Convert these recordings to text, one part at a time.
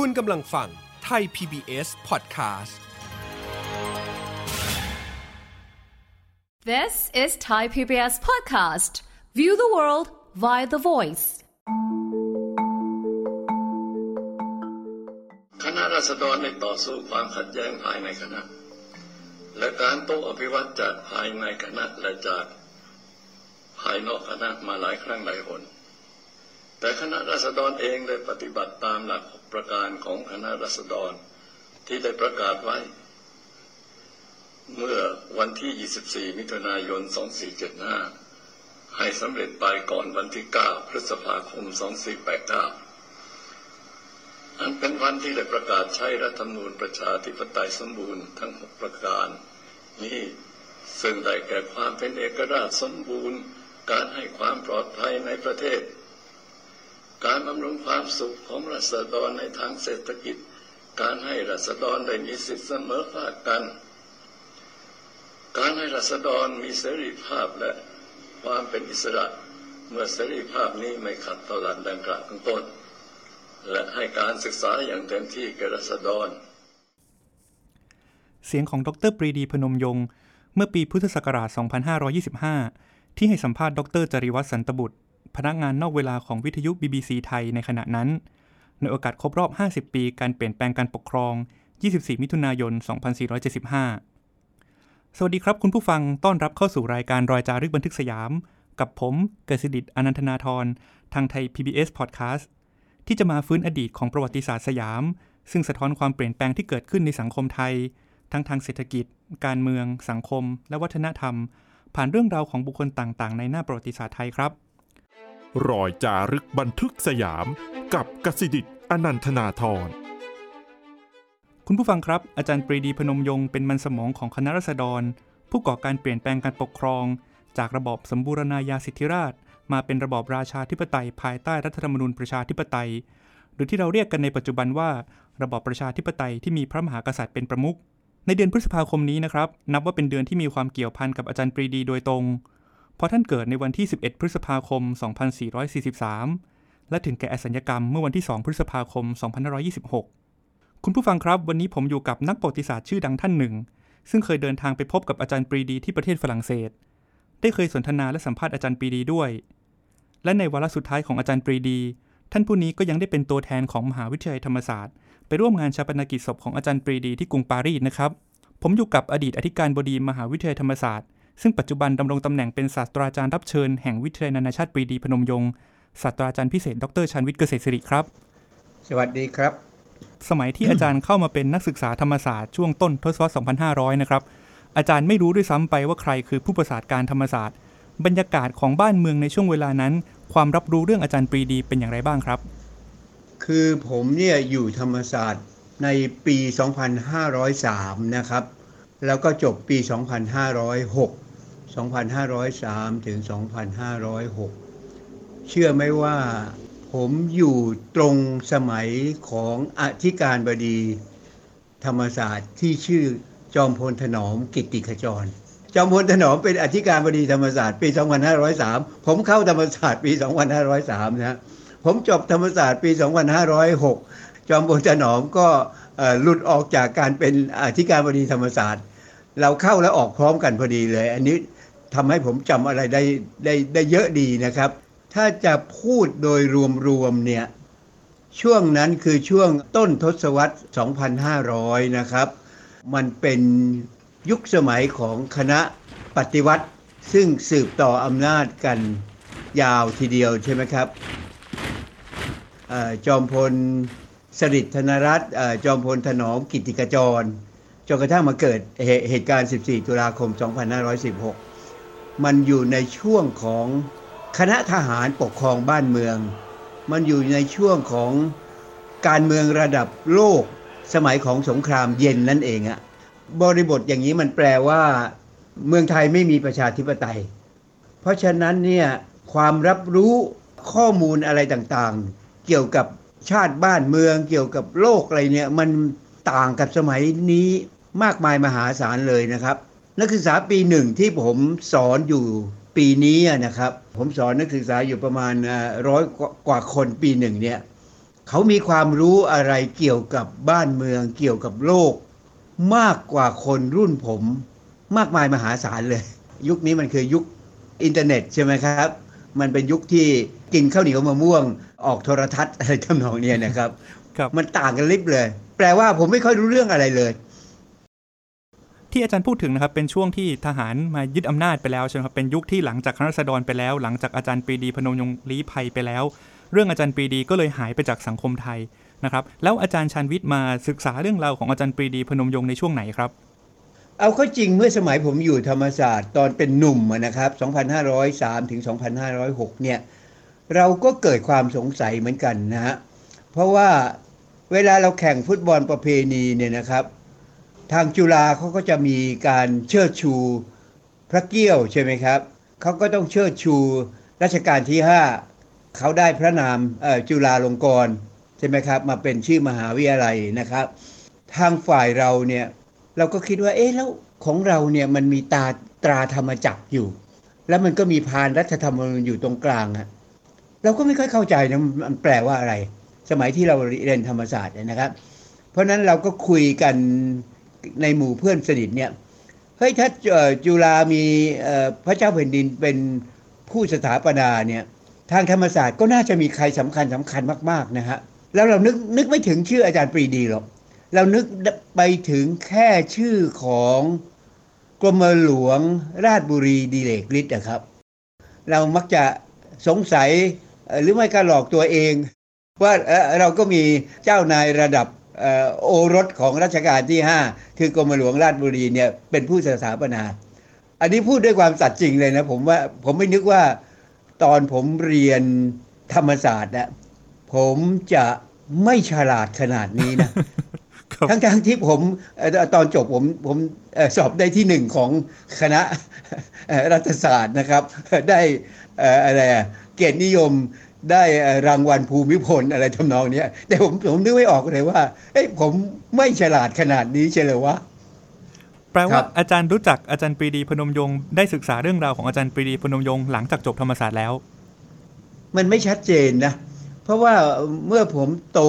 คุณกำลังฟังไทย PBS Podcast This is Thai PBS Podcast. View the world via the voice. คณะรัษฎรได้ต่อสู้ความขัดแย้งภายในคณะ และการโต้อภิวัตจากภายในคณะและจากภายนอกคณะมาหลายครั้งหลายหนแต่คณะรัษฎรเองได้ปฏิบัติตามหลักหก ประการของคณะรัษฎร ที่ได้ประกาศไว้ เมื่อวันที่ 24 มิถุนายน 2475 ให้สำเร็จไปก่อนวันที่ 9 พฤษภาคม 2489 อันเป็นวันที่ได้ประกาศใช้รัฐธรรมนูญประชาธิปไตยสมบูรณ์ทั้งหกประการ นี้ซึ่งได้แก่ความเป็นเอกราชสมบูรณ์ การให้ความปลอดภัยในประเทศ การบำรุงความสุขของรัษฎรในทางเศรษฐกิจ การให้รัษฎรได้มีสิทธิเสมอภาคกัน การให้รัษฎรมีเสรีภาพและความเป็นอิสระเมื่อเสรีภาพนี้ไม่ขัดต่อหลักดังกล่าวข้างต้น และให้การศึกษาอย่างเต็มที่แก่รัษฎร เสียงของดรปรีดีพนมยงค์เมื่อปีพุทธศักราช 2525 ที่ให้สัมภาษณ์ดรจริวัฒน์สันตบุตร พนักงานนอกเวลาของวิทยุ BBC ไทยในขณะนั้น ในโอกาสครบรอบ 50 ปีการเปลี่ยนแปลงการปกครอง 24 มิถุนายน 2475 สวัสดีครับคุณผู้ฟังต้อนรับเข้าสู่รายการรอยจารึกบันทึกสยาม กับผมเกษดิตอนันทนาทรทางไทย PBS Podcast ที่จะมาฟื้นอดีตของประวัติศาสตร์สยาม ซึ่งสะท้อนความเปลี่ยนแปลงที่เกิดขึ้นในสังคมไทย ทั้งทางเศรษฐกิจ การเมือง สังคม และวัฒนธรรม ผ่านเรื่องราวของบุคคลต่างๆ ในหน้าประวัติศาสตร์ไทยครับ รอยจารึกบันทึกสยาม กับกสิดิตอนันทนาทร คุณผู้ฟังครับ อาจารย์ปรีดีพนมยงค์เป็นมันสมองของคณะรัษฎร ผู้ก่อการเปลี่ยนแปลงการปกครอง จากระบอบสมบูรณาญาสิทธิราช มาเป็นระบอบราชาธิปไตย ภายใต้รัฐธรรมนูญประชาธิปไตย หรือที่เราเรียกกันในปัจจุบันว่า ระบอบประชาธิปไตยที่มีพระมหากษัตริย์เป็นประมุขในเดือนพฤษภาคมนี้นะครับนับว่าเป็นเดือนที่มีความเกี่ยวพันกับอาจารย์ปรีดีโดยตรง เพราะท่านเกิดในวันที่ 11 พฤษภาคม 2443 และถึงแก่อสัญญกรรมเมื่อวันที่ 2 พฤษภาคม 2526 คุณผู้ฟังครับ วันนี้ผมอยู่กับนักประวัติศาสตร์ชื่อดังท่านหนึ่ง ซึ่งเคยเดินทางไปพบกับอาจารย์ปรีดีที่ประเทศฝรั่งเศส ได้เคยสนทนาและสัมภาษณ์อาจารย์ปรีดีด้วย และในวาระสุดท้ายของอาจารย์ปรีดี ท่านผู้นี้ก็ยังได้เป็นตัวแทนของมหาวิทยาลัยธรรมศาสตร์ ไปร่วมงานชาปนกิจศพของอาจารย์ปรีดีที่กรุงปารีสนะครับ ผมอยู่กับอดีตอธิการบดีมหาวิทยาลัยธรรมศาสตร์ ซึ่งปัจจุบันดำรงตำแหน่งเป็นศาสตราจารย์รับเชิญแห่งวิทยาลัยนานาชาติปรีดีพนมยงค์ศาสตราจารย์พิเศษ ดรชันวิทย์เกษตรศิริครับ สวัสดีครับ สมัยที่อาจารย์เข้ามาเป็นนักศึกษาธรรมศาสตร์ช่วงต้นทศวรรษ 2500 นะครับ อาจารย์ไม่รู้ด้วยซ้ำไปว่าใครคือผู้ประสาทการธรรมศาสตร์ บรรยากาศของบ้านเมืองในช่วงเวลานั้น ความรับรู้เรื่องอาจารย์ปรีดีเป็นอย่างไรบ้างครับ คือผมเนี่ยอยู่ธรรมศาสตร์ในปี 2503 นะครับ แล้วก็จบปี 2506 2503 ถึง 2506 เชื่อไหมว่าผมอยู่ตรงสมัยของอธิการบดีธรรมศาสตร์ที่ชื่อจอมพลถนอมกิติขจร จอมพลถนอมเป็นอธิการบดีธรรมศาสตร์ปี 2503 ผมเข้าธรรมศาสตร์ปี 2503 นะฮะผมจบธรรมศาสตร์ปี 2506 จอมพลถนอมก็หลุดออกจากการเป็นอธิการบดีธรรมศาสตร์ เราเข้าและออกพร้อมกันพอดีเลย อันนี้ ทำให้ผมจำอะไรได้ได้ได้เยอะดีนะครับ ถ้าจะพูดโดยรวมๆเนี่ยช่วงนั้นคือช่วงต้นทศวรรษ 2500 นะครับ มันเป็นยุคสมัยของคณะปฏิวัติ ซึ่งสืบต่ออำนาจกันยาวทีเดียวใช่ไหมครับอจอมพลสฤษดิ์ธนรัตน์จอมพลถนอมกิตติกจรจนกระทั่งมาเกิดเหเหตุการณ์ 14 ตุลาคม 2516 มันอยู่ในช่วงของคณะทหารปกครองบ้านเมือง มันอยู่ในช่วงของการเมืองระดับโลกสมัยของสงครามเย็นนั่นเองอะบริบทอย่างนี้มันแปลว่า เมืองไทยไม่มีประชาธิปไตย เพราะฉะนั้นเนี่ยความรับรู้ข้อมูลอะไรต่างๆ เกี่ยวกับชาติบ้านเมืองเกี่ยวกับโลกอะไรเนี่ยมันต่างกับสมัยนี้มากมายมหาศาลเลยนะครับ นักศึกษาปีหนึ่งที่ผมสอนอยู่ปีนี้นะครับ ผมสอนนักศึกษาอยู่ประมาณร้อยกว่าคนปีหนึ่งเนี่ยเขามีความรู้อะไรเกี่ยวกับบ้านเมืองเกี่ยวกับโลก มากกว่าคนรุ่นผมมากมายมหาศาลเลย ยุคนี้มันคือยุคอินเทอร์เน็ตใช่ไหมครับ มันเป็นยุคที่กินข้าวเหนียวมะม่วง ออกโทรทัศน์อะไรทำนองเนี้ยนะครับครับมันต่างกันลิบเลย แปลว่าผมไม่ค่อยรู้เรื่องอะไรเลย ที่อาจารย์พูดถึงนะครับเป็นช่วงที่ทหารมายึดอำนาจไปแล้วใช่ไหมครับเป็นยุคที่หลังจากคณะรัษฎรไปแล้ว หลังจากอาจารย์ปรีดีพนมยงค์ลี้ภัยไปแล้ว เรื่องอาจารย์ปรีดีก็เลยหายไปจากสังคมไทยนะครับแล้วอาจารย์ชันวิทย์มาศึกษาเรื่องราวของอาจารย์ปรีดีพนมยงค์ในช่วงไหนครับ เอาเข้าจริงเมื่อสมัยผมอยู่ธรรมศาสตร์ตอนเป็นหนุ่มนะครับ 2503 ถึง 2506 เนี่ยเราก็เกิดความสงสัยเหมือนกันนะฮะเพราะว่าเวลาเราแข่งฟุตบอลประเพณีเนี่ยนะครับ ทางจุฬาเขาก็จะมีการเชิดชูพระเกี้ยวใช่ไหมครับเขาก็ต้องเชิดชูรัชกาลที่ 5เขาได้พระนามจุฬาลงกรณ์ใช่ไหมครับมาเป็นชื่อมหาวิทยาลัยนะครับ ทางฝ่ายเราเนี่ยเราก็คิดว่าเอ๊ะแล้วของเราเนี่ยมันมีตาตราธรรมจักรอยู่ แล้วมันก็มีพานรัฐธรรมนูญอยู่ตรงกลางอะเราก็ไม่ค่อยเข้าใจนะมันแปลว่าอะไร สมัยที่เราเรียนธรรมศาสตร์นะครับ เพราะนั้นเราก็คุยกัน ในหมู่เพื่อนสนิทเนี่ยเฮ้ยถ้าจุฬามีพระเจ้าแผ่นดินเป็นผู้สถาปนาเนี่ยทางธรรมศาสตร์ก็น่าจะมีใครสำคัญสำคัญมากๆนะฮะแล้วเรานึกนึกไม่ถึงชื่ออาจารย์ปรีดีหรอกเรานึกไปถึงแค่ชื่อของกรมหลวงราชบุรีดีเลกฤทธิ์นะครับ เรามักจะสงสัยหรือไม่ก็หลอกตัวเอง ว่าเราก็มีเจ้านายระดับ โอรสของรัชกาลที่ 5 คือกรมหลวงราชบุรีเนี่ยเป็นผู้สถาปนา อันนี้พูดด้วยความสัตย์จริงเลยนะผมว่าผมไม่นึกว่าตอนผมเรียนธรรมศาสตร์นะผมจะไม่ฉลาดขนาดนี้นะครับทั้งๆทที่ผมเอ่อตอนจบผมผมเอ่อสอบได้ที่หนึ่งของคณะเอ่อรัฐศาสตร์นะครับ ได้เอ่ออะไรอะเกียรตินิยม ได้เอ่อรางวัลภูมิพลอะไรทำนองเนี้ยแต่ผมผมนึกไม่ออกเลยว่าเอ้ยผมไม่ฉลาดขนาดนี้เชียวเหรอวะแปลคว่ารับอาจารย์รู้จักอาจารย์ปรีดีพนมยงค์ได้ศึกษาเรื่องราวของอาจารย์ปรีดีพนมยงค์หลังจากจบธรรมศาสตร์แล้ว มันไม่ชัดเจนนะเพราะว่าเมื่อผมโต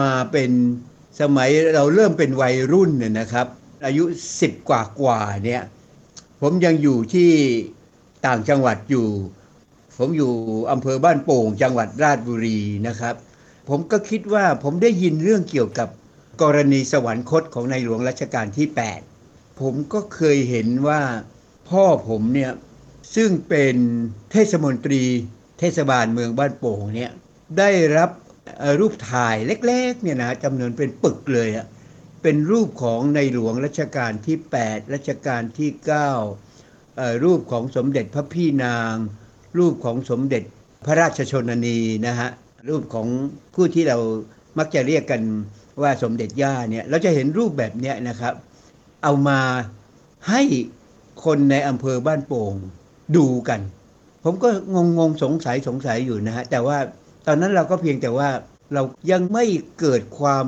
มาเป็นสมัยเราเริ่มเป็นวัยรุ่นเนี่ยนะครับ อายุสิบกว่ากว่าๆเนี่ยผมยังอยู่ที่ต่างจังหวัดอยู่ ผมอยู่อำเภอบ้านโป่ง จังหวัดราชบุรีนะครับ ผมก็คิดว่าผมได้ยินเรื่องเกี่ยวกับกรณีสวรรคตของในหลวงรัชกาลที่ 8 ผมก็เคยเห็นว่าพ่อผมเนี่ยซึ่งเป็นเทศมนตรีเทศบาลเมืองบ้านโป่งเนี่ยได้รับรูปถ่ายเล็กๆเนี่ยนะจำนวนเป็นปึกเลยอะเป็นรูปของในหลวงรัชกาลที่ 8 รัชกาลที่9เอ่อรูปของสมเด็จพระพี่นาง รูปของสมเด็จพระราชชนนีนะฮะรูปของผู้ที่เรามักจะเรียกกันว่าสมเด็จย่าเนี่ยเราจะเห็นรูปแบบเนี้ยนะครับ เอามาให้คนในอำเภอบ้านโป่งดูกัน ผมก็งงงๆสงสัยสงสัยอยู่นะฮะแต่ว่าตอนนั้นเราก็เพียงแต่ว่าเรายังไม่เกิดความ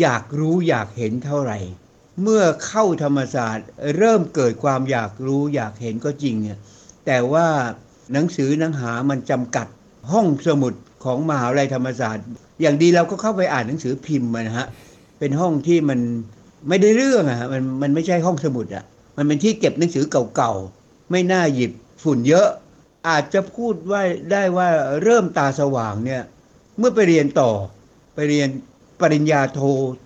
อยากรู้อยากเห็นเท่าไหร่ เมื่อเข้าธรรมศาสตร์เริ่มเกิดความอยากรู้อยากเห็นก็จริงเนี่ยแต่ว่า หนังสือหนังหามันจำกัดห้องสมุดของมหาวิทยาลัยธรรมศาสตร์ อย่างดีเราก็เข้าไปอ่านหนังสือพิมพ์นะฮะเป็นห้องที่มันไม่ได้เรื่องอะฮะมันมันไม่ใช่ห้องสมุดอะมันเป็นที่เก็บหนังสือเก่าๆไม่น่าหยิบฝุ่นเยอะ อาจจะพูดว่าได้ว่าเริ่มตาสว่างเนี่ยเมื่อไปเรียนต่อไปเรียนปริญญาโท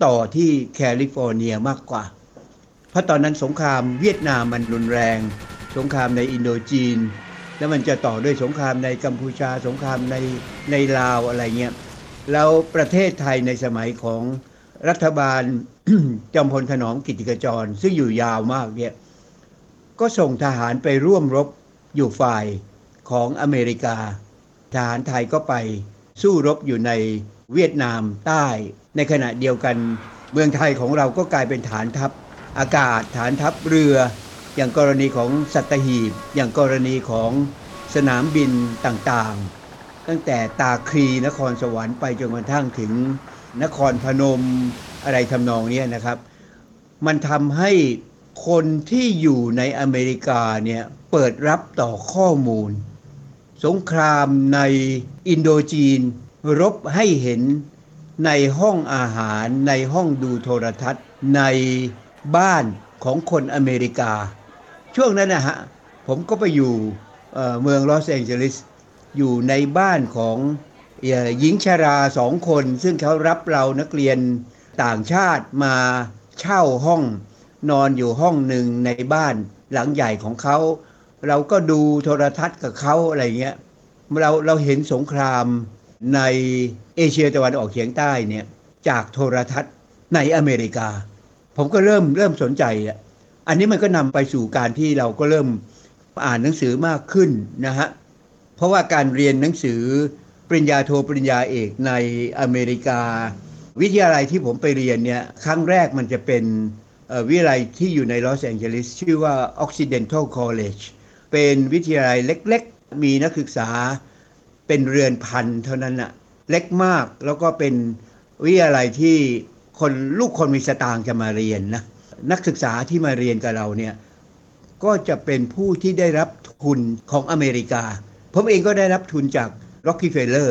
ต่อที่แคลิฟอร์เนียมากกว่า เพราะตอนนั้นสงครามเวียดนามมันรุนแรง สงครามในอินโดจีน แล้วมันจะต่อด้วยสงครามในกัมพูชาสงครามในในลาวอะไรเงี้ยแล้วประเทศไทยในสมัยของรัฐบาลจอมพลถนอมกิติกจร ซึ่งอยู่ยาวมากเนี่ยก็ส่งทหารไปร่วมรบอยู่ฝ่ายของอเมริกา ทหารไทยก็ไปสู้รบอยู่ในเวียดนามใต้ ในขณะเดียวกันเมืองไทยของเราก็กลายเป็นฐานทัพอากาศฐานทัพเรือ อย่างกรณีของสัตหีบ อย่างกรณีของสนามบินต่างๆ ตั้งแต่ตาคลีนครสวรรค์ไปจนกระทั่งถึงนครพนมอะไรทำนองนี้นะครับ มันทำให้คนที่อยู่ในอเมริกาเนี่ยเปิดรับต่อข้อมูล สงครามในอินโดจีน รบให้เห็นในห้องอาหารในห้องดูโทรทัศน์ในบ้านของคนอเมริกา ช่วงนั้นนะฮะผมก็ไปอยู่เมืองลอสแองเจลิสอยู่ในบ้านของหญิงชาราสองคน ซึ่งเขารับเรานักเรียนต่างชาติมาเช่าห้องนอนอยู่ห้องหนึ่งในบ้านหลังใหญ่ของเขา เราก็ดูโทรทัศน์กับเขาอะไรเงี้ยเราเราเห็นสงครามในเอเชียตะวันออกเฉียงใต้เนี่ยจากโทรทัศน์ในอเมริกา ผมก็เริ่มเริ่มสนใจอะ อันนี้มันก็นำไปสู่การที่เราก็เริ่มอ่านหนังสือมากขึ้นนะฮะ เพราะว่าการเรียนหนังสือปริญญาโทปริญญาเอกในอเมริกา วิทยาลัยที่ผมไปเรียนเนี่ยครั้งแรกมันจะเป็นวิทยาลัยที่อยู่ในลอสแองเจลิสชื่อว่า Occidental College เป็นวิทยาลัยเล็กๆ มีนักศึกษาเป็นเรือนพันเท่านั้นน่ะเล็กมากแล้วก็เป็นวิทยาลัยที่คนลูกคนมีสตางค์จะมาเรียนนะ นักศึกษาที่มาเรียนกับเราเนี่ยก็จะเป็นผู้ที่ได้รับทุนของอเมริกา ผมเองก็ได้รับทุนจาก Rockefeller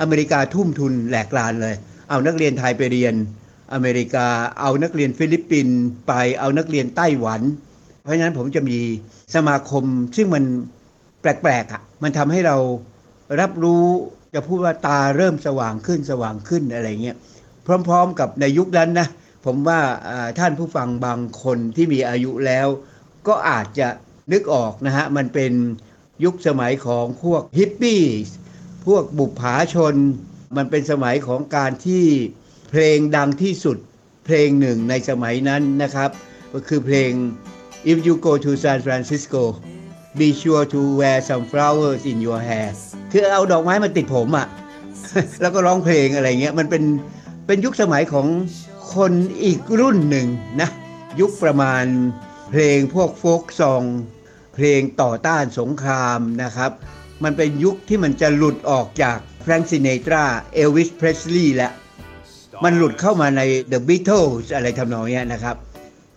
อเมริกาทุ่มทุนแหลกลานเลย เอานักเรียนไทยไปเรียนอเมริกา เอานักเรียนฟิลิปปินส์ไป เอานักเรียนไต้หวัน เพราะฉะนั้นผมจะมีสมาคมซึ่งมันแปลกๆอะ มันทำให้เรารับรู้จะพูดว่าตาเริ่มสว่างขึ้นสว่างขึ้นอะไรเงี้ย พร้อม ๆ กับในยุคนั้นนะ ผมว่าท่านผู้ฟังบางคนที่มีอายุแล้ว ก็อาจจะนึกออกนะฮะ มันเป็นยุคสมัยของพวกฮิปปี้พวกบุปผาชน มันเป็นสมัยของการที่เพลงดังที่สุดเพลงหนึ่งในสมัยนั้นนะครับ ก็คือเพลง If you go to San Francisco be sure to wear some flowers in your hair คือเอาดอกไม้มาติดผมอะ่ะ แล้วก็ร้องเพลงอะไรเงี้ย มันเป็นเป็นยุคสมัยของ คนอีกรุ่นหนึ่งนะยุคประมาณเพลงพวกโฟกซอง เพลงต่อต้านสงครามนะครับ มันเป็นยุคที่มันจะหลุดออกจากแฟรงซินเนตราเอลวิสเพรสลีย์แล้วมันหลุดเข้ามาใน The Beatles อะไรทำนองนี้นะครับ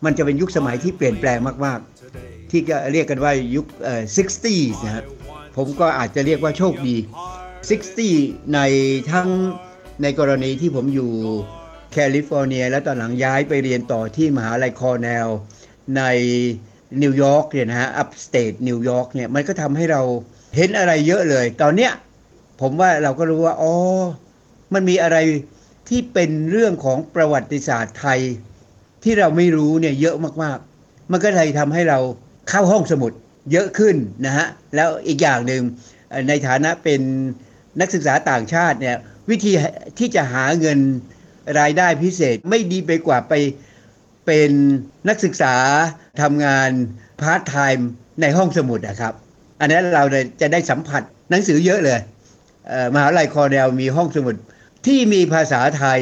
มันจะเป็นยุคสมัยที่เปลี่ยนแปลงมาก ๆ ที่ก็เรียกกันว่ายุคเอ่อ 60s นะครับผมก็อาจจะเรียกว่าโชคดี 60 ในทั้งในกรณีที่ผมอยู่ แคลิฟอร์เนีย แล้วตอนหลังย้ายไปเรียนต่อที่มหาลัยคอร์เนลในนิวยอร์กเนี่ยนะฮะ upstate New York เนี่ยมันก็ทำให้เราเห็นอะไรเยอะเลย ตอนเนี้ยผมว่าเราก็รู้ว่าอ๋อมันมีอะไรที่เป็นเรื่องของประวัติศาสตร์ไทย ที่เราไม่รู้เนี่ยเยอะมากๆ มันก็เลยทำให้เราเข้าห้องสมุดเยอะขึ้นนะฮะแล้วอีกอย่างหนึ่งในฐานะเป็นนักศึกษาต่างชาติเนี่ยวิธีที่จะหาเงิน รายได้พิเศษไม่ดีไปกว่าไปเป็นนักศึกษาทำงานพาร์ทไทม์ในห้องสมุดนะครับ อันนั้นเราจะได้สัมผัสหนังสือเยอะเลยเมหาลัยคอร์เนลมีห้องสมุดที่มีภาษาไทย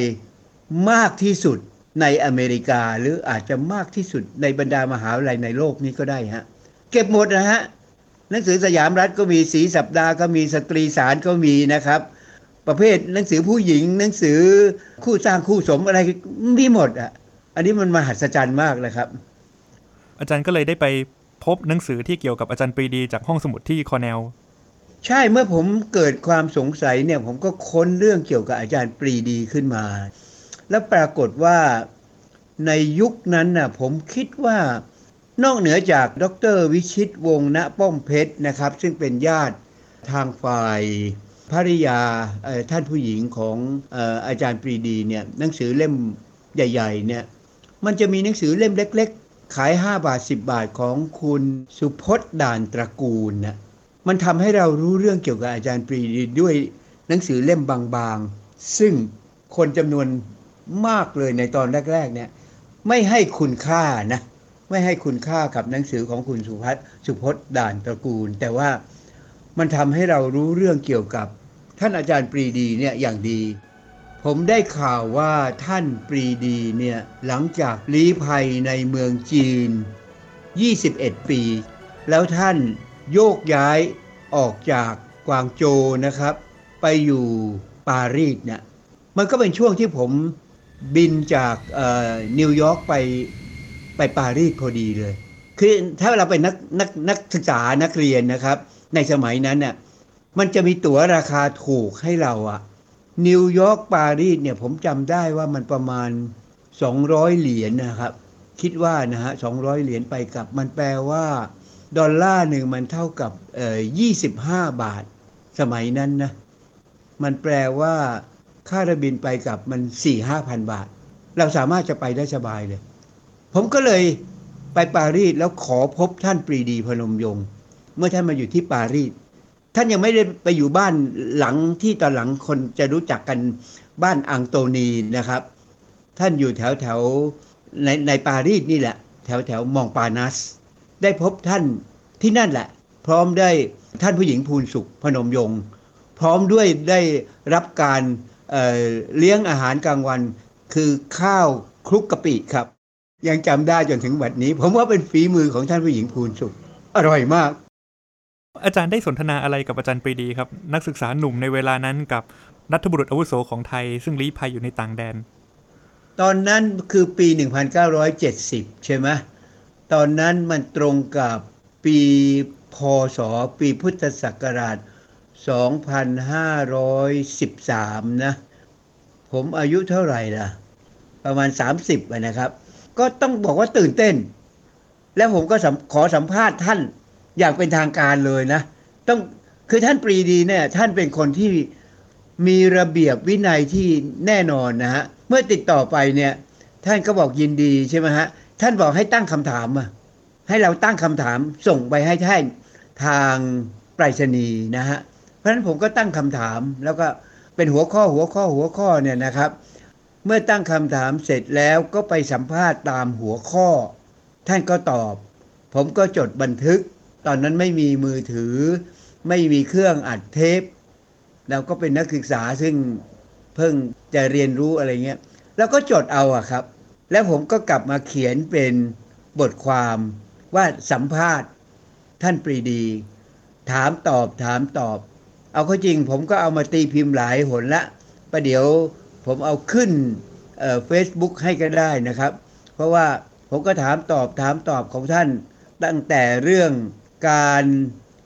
มากที่สุดในอเมริกา หรืออาจจะมากที่สุดในบรรดามหาวิทยาลัยในโลกนี้ก็ได้ฮะเก็บหมดนะฮะหนังสือสยามรัฐก็มีสีสัปดาห์ก็มีสตรีสารก็มีนะครับ ประเภทหนังสือผู้หญิง หนังสือคู่สร้างคู่สมอะไรมีหมดอะ อันนี้มันมหัศจรรย์มากเลยครับ อาจารย์ก็เลยได้ไปพบหนังสือที่เกี่ยวกับอาจารย์ปรีดีจากห้องสมุดที่คอร์เนลใช่เมื่อผมเกิดความสงสัยเนี่ยผมก็ค้นเรื่องเกี่ยวกับอาจารย์ปรีดีขึ้นมา แล้วปรากฏว่าในยุคนั้นน่ะผมคิดว่านอกเหนือจากดรวิชิตวงศ์ณป้อมเพชรนะครับ ซึ่งเป็นญาติทางฝ่าย ภริยาท่านผู้หญิงของอาจารย์ปรีดีเนี่ยหนังสือเล่มใหญ่ๆเนี่ยมันจะมีหนังสือเล่มเล็ก ๆ ขาย 5 บาท 10 บาทของคุณสุพจน์ด่านตระกูลนะมันทำให้เรารู้เรื่องเกี่ยวกับอาจารย์ปรีดีด้วยหนังสือเล่มบางๆ ซึ่งคนจำนวนมากเลยในตอนแรกๆเนี่ยไม่ให้คุณค่านะไม่ให้คุณค่ากับหนังสือของคุณสุพัฒน์สุพจน์ด่านตระกูล แต่ว่ามันทำให้เรารู้เรื่องเกี่ยวกับ ท่านอาจารย์ปรีดีเนี่ยอย่างดี ผมได้ข่าวว่าท่านปรีดีเนี่ยหลังจากลี้ภัยในเมืองจีน 21 ปี แล้วท่านโยกย้ายออกจากกวางโจนะครับ ไปอยู่ปารีสเนี่ยมันก็เป็นช่วงที่ผมบินจากเอ่อนิวยอร์กไปไปปารีสพอดีเลย คือถ้าเราเป็นนักนักนักศึกษานักเรียนนะครับ ในสมัยนั้นเนี่ย มันจะมีตั๋วราคาถูกให้เราอะนิวยอร์กปารีสเนี่ยผมจำได้ว่ามันประมาณ 200 เหรียญนะครับ คิดว่านะฮะ200 เหรียญไปกลับ มันแปลว่า ดอลลาร์หนึ่งมันเท่ากับเอ่อ25 บาท สมัยนั้นนะ มันแปลว่า ค่าเครื่องบินไปกลับมัน 4 5พันบาท เราสามารถจะไปได้สบายเลย ผมก็เลยไปปารีสแล้วขอพบท่านปรีดีพนมยงค์เมื่อท่านมาอยู่ที่ปารีส ท่านยังไม่ได้ไปอยู่บ้านหลังที่ตอนหลังคนจะรู้จักกันบ้านอังโตนีนะครับ ท่านอยู่แถวแถวในในปารีสนี่แหละ แถวแถวมองปานัส ได้พบท่านที่นั่นแหละ พร้อมได้ท่านผู้หญิงภูนสุขพนมยง พร้อมด้วยได้รับการเเลี้ยงอาหารกลางวัน คือข้าวคลุกกะปิครับ ยังจำได้จนถึงวันนี้ ผมว่าเป็นฝีมือของท่านผู้หญิงภูนสุข อร่อยมาก อาจารย์ได้สนทนาอะไรกับอาจารย์ปรีดีครับ นักศึกษาหนุ่มในเวลานั้นกับรัฐบุรุษอาวุโสของไทย ซึ่งลี้ภัยอยู่ในต่างแดน ตอนนั้นคือปี 1970 ใช่ไหมตอนนั้นมันตรงกับปีพศ ปีพุทธศักราช 2513 นะ ผมอายุเท่าไหร่ล่ะ ประมาณ 30อะนะครับ ก็ต้องบอกว่าตื่นเต้น แล้วผมก็ขอสัมภาษณ์ท่าน อย่างเป็นทางการเลยนะ ต้องคือท่านปรีดีเนี่ยท่านเป็นคนที่มีระเบียบวินัยที่แน่นอนนะฮะเมื่อติดต่อไปเนี่ยท่านก็บอกยินดีใช่ไหมฮะท่านบอกให้ตั้งคำถามอะให้เราตั้งคำถามส่งไปให้ท่านทางไปรษณีย์นะฮะเพราะฉะนั้นผมก็ตั้งคำถามแล้วก็เป็นหัวข้อหัวข้อหัวข้อเนี่ยนะครับ เมื่อตั้งคำถามเสร็จแล้วก็ไปสัมภาษณ์ตามหัวข้อ ท่านก็ตอบ ผมก็จดบันทึก ตอนนั้นไม่มีมือถือ ไม่มีเครื่องอัดเทปเราก็เป็นนักศึกษาซึ่งเพิ่งจะเรียนรู้อะไรเงี้ย แล้วก็จดเอาอะครับ แล้วผมก็กลับมาเขียนเป็นบทความว่าสัมภาษณ์ท่านปรีดี ถามตอบถามตอบ เอาเข้าจริงผมก็เอามาตีพิมพ์หลายหนละประเดี๋ยวผมเอาขึ้นเฟซบุ๊กให้ก็ได้นะครับ เพราะว่าผมก็ถามตอบถามตอบของท่านตั้งแต่เรื่อง การ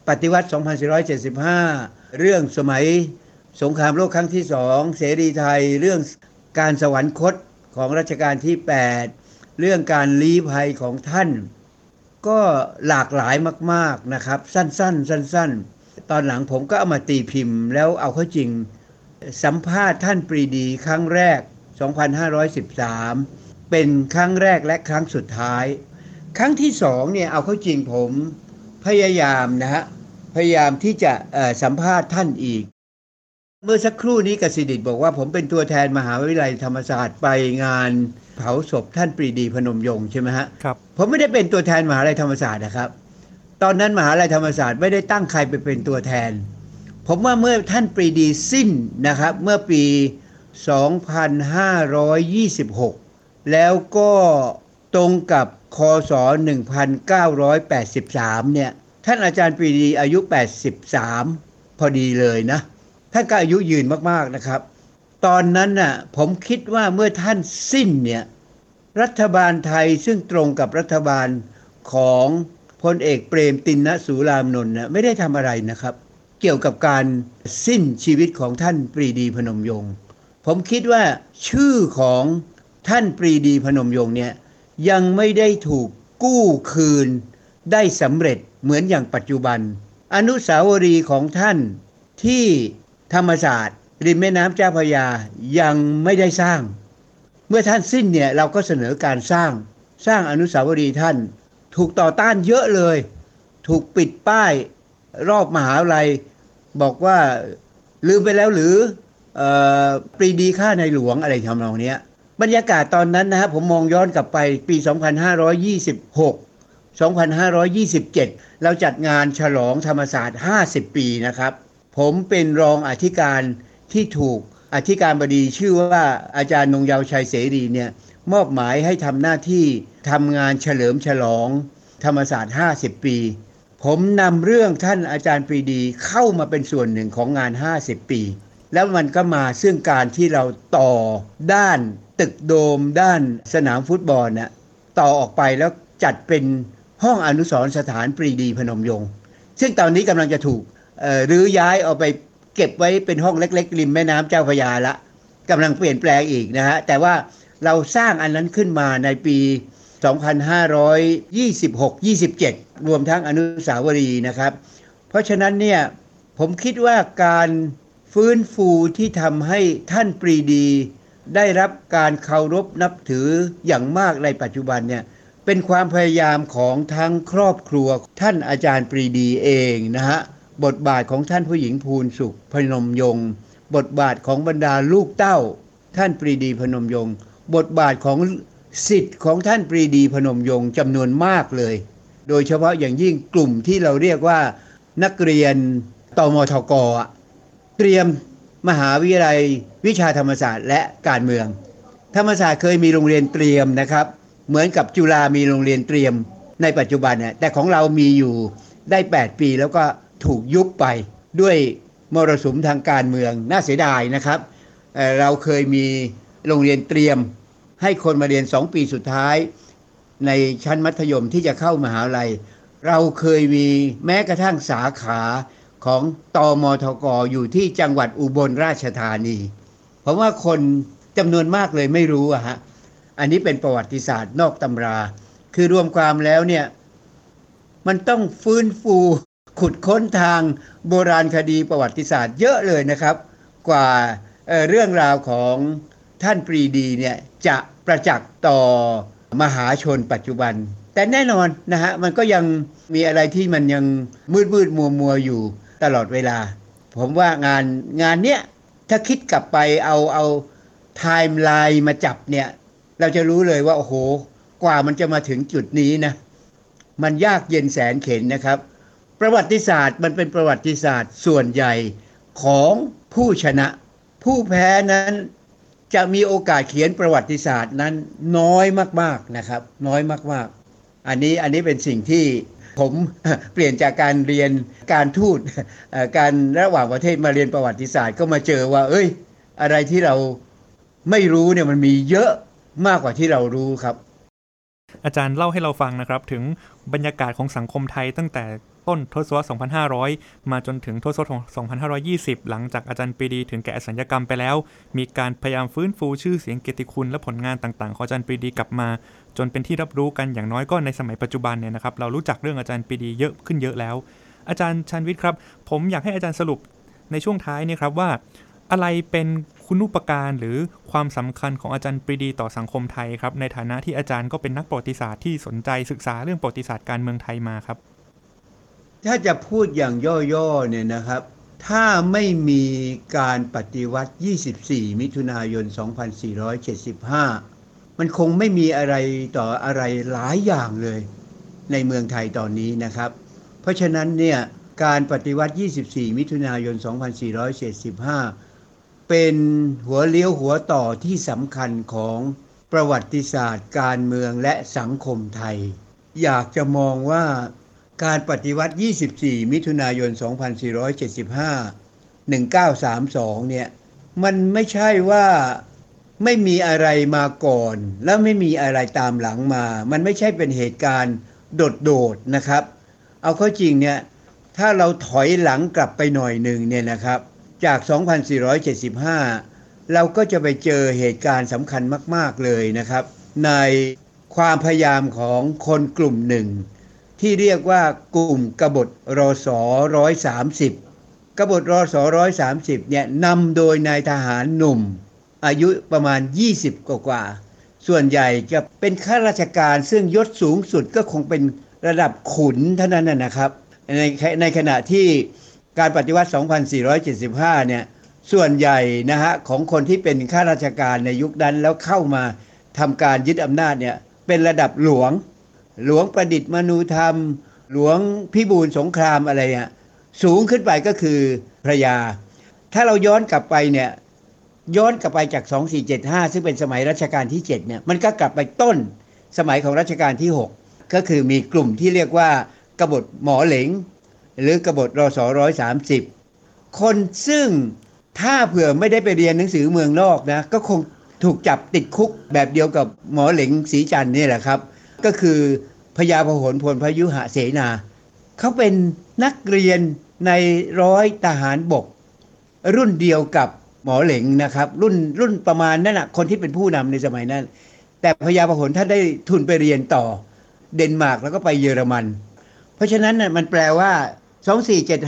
ปฏิวัติ 2475 เรื่องสมัยสงครามโลกครั้งที่สองเสรีไทย เรื่องการสวรรคตของรัชกาลที่ 8 เรื่องการลี้ภัยของท่าน ก็หลากหลายมาก ๆนะครับ สั้น ๆ สั้น ๆ ตอนหลังผมก็เอามาตีพิมพ์ แล้วเอาเข้าจริงสัมภาษณ์ท่านปรีดีครั้งแรก 2513 เป็นครั้งแรกและครั้งสุดท้าย ครั้งที่สองเนี่ยเอาเข้าจริงผม พยายามนะฮะพยายามที่จะสัมภาษณ์ท่านอีก เมื่อสักครู่นี้กสิดิตบอกว่าผมเป็นตัวแทนมหาวิทยาลัยธรรมศาสตร์ไปงานเผาศพท่านปรีดีพนมยงค์ใช่ไหมฮะครับผมไม่ได้เป็นตัวแทนมหาวิทยาลัยธรรมศาสตร์นะครับ ตอนนั้นมหาวิทยาลัยธรรมศาสตร์ไม่ได้ตั้งใครไปเป็นตัวแทน ผมว่าเมื่อท่านปรีดีสิ้นนะครับเมื่อปี 2526 แล้วก็ ตรงกับคศ 1983 เนี่ย ท่านอาจารย์ปรีดีอายุ 83 พอดีเลยนะ ท่านก็อายุยืนมากๆนะครับ ตอนนั้นน่ะผมคิดว่าเมื่อท่านสิ้นเนี่ย รัฐบาลไทยซึ่งตรงกับรัฐบาลของพลเอกเปรมตินนสูรามนนท์นะไม่ได้ทำอะไรนะครับ เกี่ยวกับการสิ้นชีวิตของท่านปรีดีพนมยงค์ผมคิดว่าชื่อของท่านปรีดีพนมยงค์เนี่ย ยังไม่ได้ถูกกู้คืนได้สำเร็จเหมือนอย่างปัจจุบัน อนุสาวรีย์ของท่านที่ธรรมศาสตร์ริมแม่น้ำเจ้าพระยายังไม่ได้สร้าง เมื่อท่านสิ้นเนี่ยเราก็เสนอการสร้างสร้างอนุสาวรีย์ท่าน ถูกต่อต้านเยอะเลย ถูกปิดป้ายรอบมหาลัย บอกว่าลืมไปแล้วหรืออปรีดีค่าในหลวงอะไรทำนองเนี้ย บรรยากาศตอนนั้นนะครับผมมองย้อนกลับไปปี 2526 2527 เราจัดงานฉลองธรรมศาสตร์ 50 ปีนะครับ ผมเป็นรองอธิการที่ถูกอธิการบดีชื่อว่าอาจารย์นงเยาวชัยเสรีเนี่ยมอบหมายให้ทำหน้าที่ทำงานเฉลิมฉลองธรรมศาสตร์ 50 ปี ผมนำเรื่องท่านอาจารย์ปรีดีเข้ามาเป็นส่วนหนึ่งของงาน 50 ปี แล้วมันก็มาซึ่งการที่เราต่อด้าน ตึกโดมด้านสนามฟุตบอลน่ะต่อออกไปแล้วจัดเป็นห้องอนุสรสถานปรีดีพนมยงค์ซึ่งตอนนี้กำลังจะถูกรื้อย้ายเอาไปเก็บไว้เป็นห้องเล็ก ๆ ริมแม่น้ำเจ้าพระยาละกำลังเปลี่ยนแปลงอีกนะฮะแต่ว่าเราสร้างอันนั้นขึ้นมาในปี 2526-27 รวมทั้งอนุสาวรีย์นะครับ เพราะฉะนั้นเนี่ยผมคิดว่าการฟื้นฟูที่ทำให้ท่านปรีดี ได้รับการเคารพนับถืออย่างมากในปัจจุบันเนี่ยเป็นความพยายามของทั้งครอบครัวท่านอาจารย์ปรีดีเองนะฮะบทบาทของท่านผู้หญิงภูนสุขพนมยงบทบาทของบรรดาลูกเต้า ท่านปรีดีพนมยงบทบาทของสิทธิ์ของท่านปรีดีพนมยงจำนวนมากเลย โดยเฉพาะอย่างยิ่งกลุ่มที่เราเรียกว่านักเรียนตมทกเตรียม มหาวิทยาลัยวิชาธรรมศาสตร์และการเมือง ธรรมศาสตร์เคยมีโรงเรียนเตรียมนะครับ เหมือนกับจุฬามีโรงเรียนเตรียม ในปัจจุบันเนี่ยแต่ของเรามีอยู่ได้ 8 ปีแล้วก็ถูกยุบไปด้วยมรสุมทางการเมืองน่าเสียดายนะครับเเราเคยมีโรงเรียนเตรียม ให้คนมาเรียน 2 ปีสุดท้าย ในชั้นมัธยมที่จะเข้ามหาลัย เราเคยมีแม้กระทั่งสาขา ของตอมทกอยู่ที่จังหวัดอุบลราชธานี เพราะว่าคนจำนวนมากเลยไม่รู้อะฮะอันนี้เป็นประวัติศาสตร์นอกตำรา คือรวมความแล้วเนี่ยมันต้องฟื้นฟูขุดค้นทางโบราณคดีประวัติศาสตร์เยอะเลยนะครับ กว่าเเรื่องราวของท่านปรีดีเนี่ยจะประจักษ์ต่อมหาชนปัจจุบัน แต่แน่นอนนะฮะมันก็ยังมีอะไรที่มันยังมืดมืดมัวมัวอยู่ ตลอดเวลา ผมว่างานงานเนี้ยถ้าคิดกลับไปเอาเอาไทม์ไลน์มาจับเนี่ย เราจะรู้เลยว่าโอ้โห กว่ามันจะมาถึงจุดนี้นะมันยากเย็นแสนเข็นนะครับ ประวัติศาสตร์มันเป็นประวัติศาสตร์ส่วนใหญ่ของผู้ชนะ ผู้แพ้นั้นจะมีโอกาสเขียนประวัติศาสตร์นั้นน้อยมาก ๆนะครับ น้อยมาก ๆ อันนี้อันนี้เป็นสิ่งที่ ผมเปลี่ยนจากการเรียนการทูตการระหว่างประเทศมาเรียนประวัติศาสตร์ก็มาเจอว่า เอ้ย อะไรที่เราไม่รู้เนี่ยมันมีเยอะมากกว่าที่เรารู้ครับ อาจารย์เล่าให้เราฟังนะครับ ถึงบรรยากาศของสังคมไทยตั้งแต่ ต้นทศวรรษ 2500 มาจนถึงทศวรรษ 2520 หลังจากอาจารย์ปรีดีถึงแก่อสัญญกรรมไปแล้ว มีการพยายามฟื้นฟูชื่อเสียงเกียรติคุณและผลงานต่างๆ ของอาจารย์ปรีดีกลับมา จนเป็นที่รับรู้กันอย่างน้อยก็ในสมัยปัจจุบันเนี่ยนะครับเรารู้จักเรื่องอาจารย์ปรีดีเยอะขึ้นเยอะแล้ว อาจารย์ชันวิทย์ครับ ผมอยากให้อาจารย์สรุปในช่วงท้ายเนี่ยครับว่า อะไรเป็นคุณูปการหรือความสำคัญของอาจารย์ปรีดีต่อสังคมไทยครับ ในฐานะที่อาจารย์ก็เป็นนักประวัติศาสตร์ที่สนใจศึกษาเรื่องประวัติศาสตร์การเมืองไทยมาครับ ถ้าจะพูดอย่างย่อๆเนี่ยนะครับ ถ้าไม่มีการปฏิวัติ 24 มิถุนายน 2475 มันคงไม่มีอะไรต่ออะไรหลายอย่างเลยในเมืองไทยตอนนี้นะครับ เพราะฉะนั้นเนี่ยการปฏิวัติ 24 มิถุนายน 2475 เป็นหัวเลี้ยวหัวต่อที่สำคัญของประวัติศาสตร์ การเมืองและสังคมไทย อยากจะมองว่า การปฏิวัติ 24 มิถุนายน 2475 1932 เนี่ย มันไม่ใช่ว่าไม่มีอะไรมาก่อน แล้วไม่มีอะไรตามหลังมา มันไม่ใช่เป็นเหตุการณ์โดดๆนะครับ เอาเข้าจริงเนี่ย ถ้าเราถอยหลังกลับไปหน่อยหนึ่งเนี่ยนะครับ จาก 2475 เราก็จะไปเจอเหตุการณ์สำคัญมาก ๆ เลยนะครับ ในความพยายามของคนกลุ่มหนึ่ง ที่เรียกว่ากลุ่มกบฏรอสอร้อยสามสิบกบฏรอสอร้อยสามสิบเนี่ยนำโดยนายทหารหนุ่ม อายุประมาณ 20 กว่ากว่า ส่วนใหญ่จะเป็นข้าราชการซึ่งยศสูงสุดก็คงเป็นระดับขุนเท่านั้นนะนะครับ ในในขณะที่การปฏิวัติ 2475 เนี่ยส่วนใหญ่นะฮะของคนที่เป็นข้าราชการในยุคนั้นแล้วเข้ามาทำการยึดอำนาจเนี่ยเป็นระดับหลวง หลวงประดิษฐ์มนูธรรม หลวงพิบูลสงครามอะไรเนี่ยสูงขึ้นไปก็คือพระยา ถ้าเราย้อนกลับไปเนี่ยย้อนกลับไปจาก 2475 ซึ่งเป็นสมัยรัชกาลที่7เนี่ยมันก็กลับไปต้นสมัยของรัชกาลที่ 6 ก็คือมีกลุ่มที่เรียกว่ากบฏหมอเหลง หรือกบฏรศร้อยสามสิบคนซึ่งถ้าเผื่อไม่ได้ไปเรียนหนังสือเมืองนอกนะก็คงถูกจับติดคุกแบบเดียวกับหมอเหลงสีจันทร์นี่แหละครับ ก็คือพญาพหลพลพยุหะเสนา เขาเป็นนักเรียนในร้อยทหารบก รุ่นเดียวกับหมอเหลงนะครับ รุ่นรุ่นประมาณนั่นนะคนที่เป็นผู้นำในสมัยนั้น แต่พญาพหลท่านได้ทุนไปเรียนต่อเดนมาร์กแล้วก็ไปเยอรมัน เพราะฉะนั้นน่ะมันแปลว่า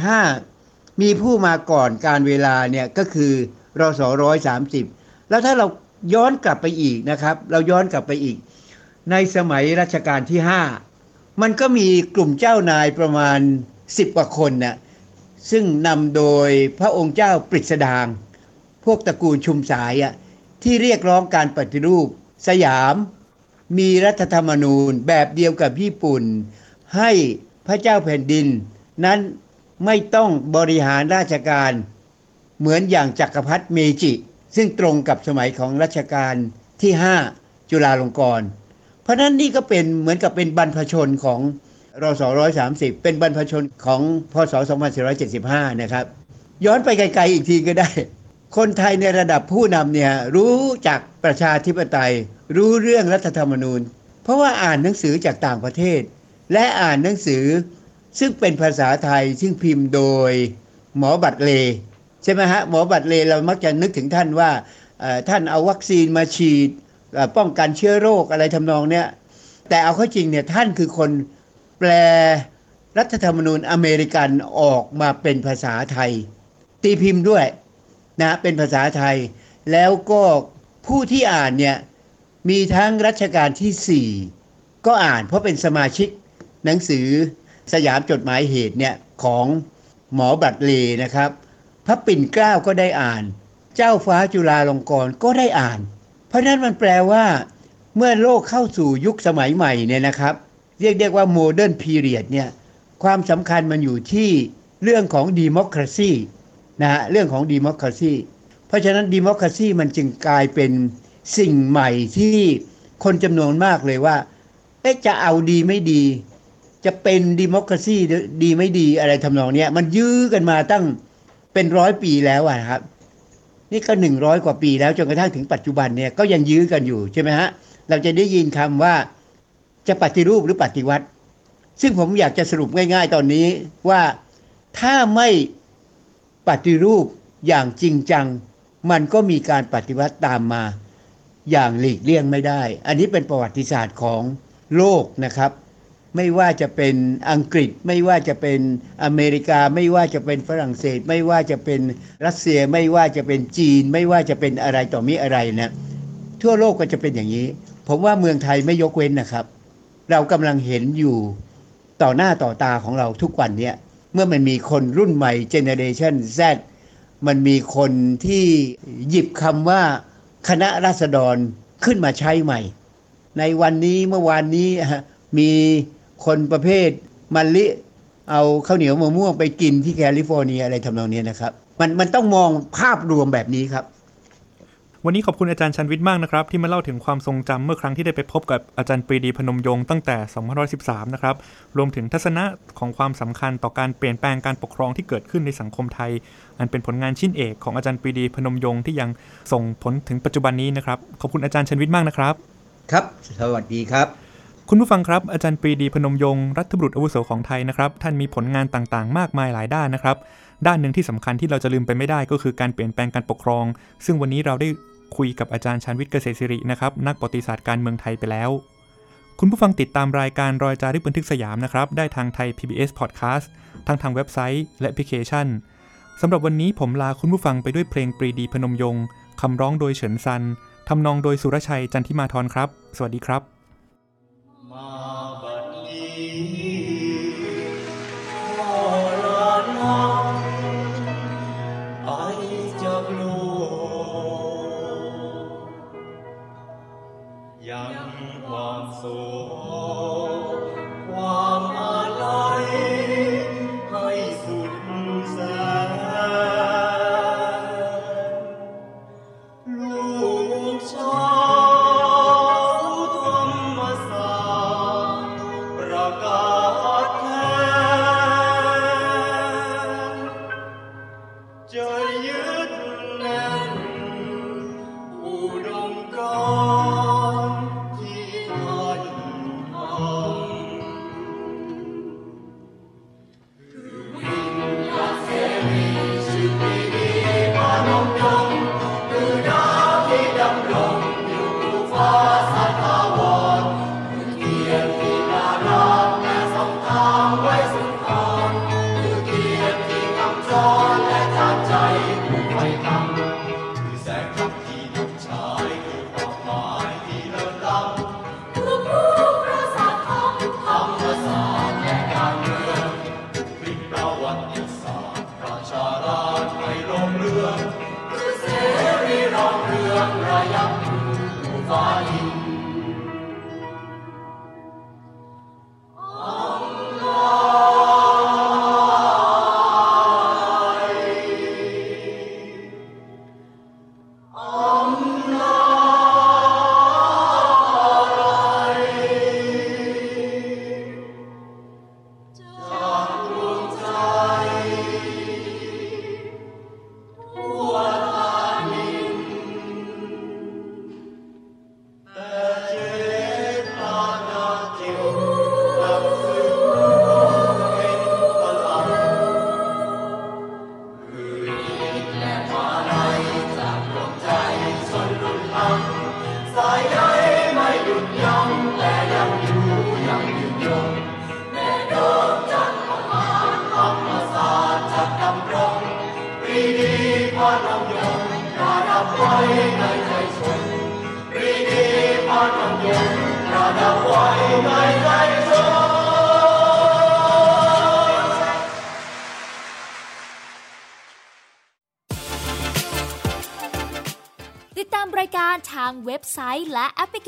2475 มีผู้มาก่อนการเวลาเนี่ยก็คือรศร้อยสามสิบแล้วถ้าเราย้อนกลับไปอีกนะครับ เราย้อนกลับไปอีก ในสมัยรัชกาลที่ 5 มันก็มีกลุ่มเจ้านายประมาณ 10 กว่าคนน่ะซึ่งนำโดยพระองค์เจ้าปริศดาง พวกตระกูลชุมสายอะที่เรียกร้องการปฏิรูป สยามมีรัฐธรรมนูญแบบเดียวกับญี่ปุ่น ให้พระเจ้าแผ่นดิน นั้นไม่ต้องบริหารราชการ เหมือนอย่างจักรพรรดิเมจิ ซึ่งตรงกับสมัยของรัชกาลที่ 5 จุฬาลงกรณ์ เพราะนั้นนี่ก็เป็นเหมือนกับเป็นบรรพชนของรศ130 เป็นบรรพชนของพศ 2475 นะครับ ย้อนไปไกลๆอีกทีก็ได้ คนไทยในระดับผู้นำเนี่ยรู้จักประชาธิปไตย รู้เรื่องรัฐธรรมนูญ เพราะว่าอ่านหนังสือจากต่างประเทศ และอ่านหนังสือ ซึ่งเป็นภาษาไทยซึ่งพิมพ์โดยหมอบัตรเล ใช่ไหมฮะหมอบัตรเลเรามักจะนึกถึงท่านว่าท่านเอาวัคซีนมาฉีด ป้องกันเชื้อโรคอะไรทำนองเนี้ยแต่เอาเข้าจริงเนี่ยท่านคือคนแปลรัฐธรรมนูญอเมริกันออกมาเป็นภาษาไทย ตีพิมพ์ด้วยนะเป็นภาษาไทย แล้วก็ผู้ที่อ่านเนี่ยมีทั้งรัชกาลที่ 4 ก็อ่านเพราะเป็นสมาชิกหนังสือสยามจดหมายเหตุเนี่ยของหมอบัตรเลนะครับ พระปิ่นเกล้าก็ได้อ่าน เจ้าฟ้าจุฬาลงกรณ์ก็ได้อ่าน ราะนั้นมันแปลว่า เมื่อโลกเข้าสู่ยุคสมัยใหม่เนี่ยนะครับ เรียกเรียกว่าโมเดิร์นพีเรียดเนี่ยความสำคัญมันอยู่ที่เรื่องของดิโมคราซีนะฮะเรื่องของดิโมคราซีเพราะฉะนั้นดิโมคราซีมันจึงกลายเป็นสิ่งใหม่ที่คนจำนวนมากเลยว่าเอ๊ะจะเอาดีไม่ดี จะเป็นดิโมคราซีดีไม่ดีอะไรทำนองเนี้ยมันยื้อกันมาตั้งเป็นร้อยปีแล้วอะครับ นี่ก็หนึ่งร้อยกว่าปีแล้วจนกระทั่งถึงปัจจุบันเนี่ยก็ยังยื้อกันอยู่ใช่ไหมฮะเราจะได้ยินคำว่าจะปฏิรูปหรือปฏิวัติ ซึ่งผมอยากจะสรุปง่ายๆ ตอนนี้ว่าถ้าไม่ปฏิรูปอย่างจริงจัง มันก็มีการปฏิวัติตามมาอย่างหลีกเลี่ยงไม่ได้ อันนี้เป็นประวัติศาสตร์ของโลกนะครับ ไม่ว่าจะเป็นอังกฤษ ไม่ว่าจะเป็นอเมริกา ไม่ว่าจะเป็นฝรั่งเศส ไม่ว่าจะเป็นรัสเซีย ไม่ว่าจะเป็นจีน ไม่ว่าจะเป็นอะไรต่อมีอะไรนะทั่วโลกก็จะเป็นอย่างนี้ ผมว่าเมืองไทยไม่ยกเว้นนะครับ เรากำลังเห็นอยู่ต่อหน้าต่อตาของเราทุกวันเนี้ยเมื่อมันมีคนรุ่นใหม่เจเนเรชัน Z มันมีคนที่หยิบคำว่าคณะราษฎรขึ้นมาใช้ใหม่ ในวันนี้เมื่อวานนี้มี คนประเภทมันลิเอาข้าวเหนียวมะม่วงไปกินที่แคลิฟอร์เนียอะไรทำนองนี้นะครับ มันมันต้องมองภาพรวมแบบนี้ครับ วันนี้ขอบคุณอาจารย์ชันวิทย์มากนะครับ ที่มาเล่าถึงความทรงจำเมื่อครั้งที่ได้ไปพบกับอาจารย์ปรีดีพนมยงค์ตั้งแต่2513 นะครับ รวมถึงทัศนะของความสำคัญต่อการเปลี่ยนแปลงการปกครองที่เกิดขึ้นในสังคมไทย อันเป็นผลงานชิ้นเอกของอาจารย์ปรีดีพนมยงค์ที่ยังส่งผลถึงปัจจุบันนี้นะครับ ขอบคุณอาจารย์ชันวิทย์มากนะครับ ครับ สวัสดีครับ คุณผู้ฟังครับ อาจารย์ปรีดีพนมยงค์รัฐบุรุษอาวุโสของไทยนะครับ ท่านมีผลงานต่างๆ มากมายหลายด้านนะครับ ด้านหนึ่งที่สำคัญที่เราจะลืมไปไม่ได้ก็คือการเปลี่ยนแปลงการปกครอง ซึ่งวันนี้เราได้คุยกับอาจารย์ชานวิทย์เกษตรศิรินะครับ นักประวัติศาสตร์การเมืองไทยไปแล้ว คุณผู้ฟังติดตามรายการรอยจารึกบันทึกสยามนะครับ ได้ทางไทย PBS Podcast ทั้งทางเว็บไซต์ และแอปพลิเคชันสำหรับวันนี้ผมลาคุณผู้ฟังไปด้วยเพลงปรีดีพนมยงค์คำร้องโดยเฉินซันทำนองโดยสุรชัยจันทิมาธรครับ สวัสดีครับ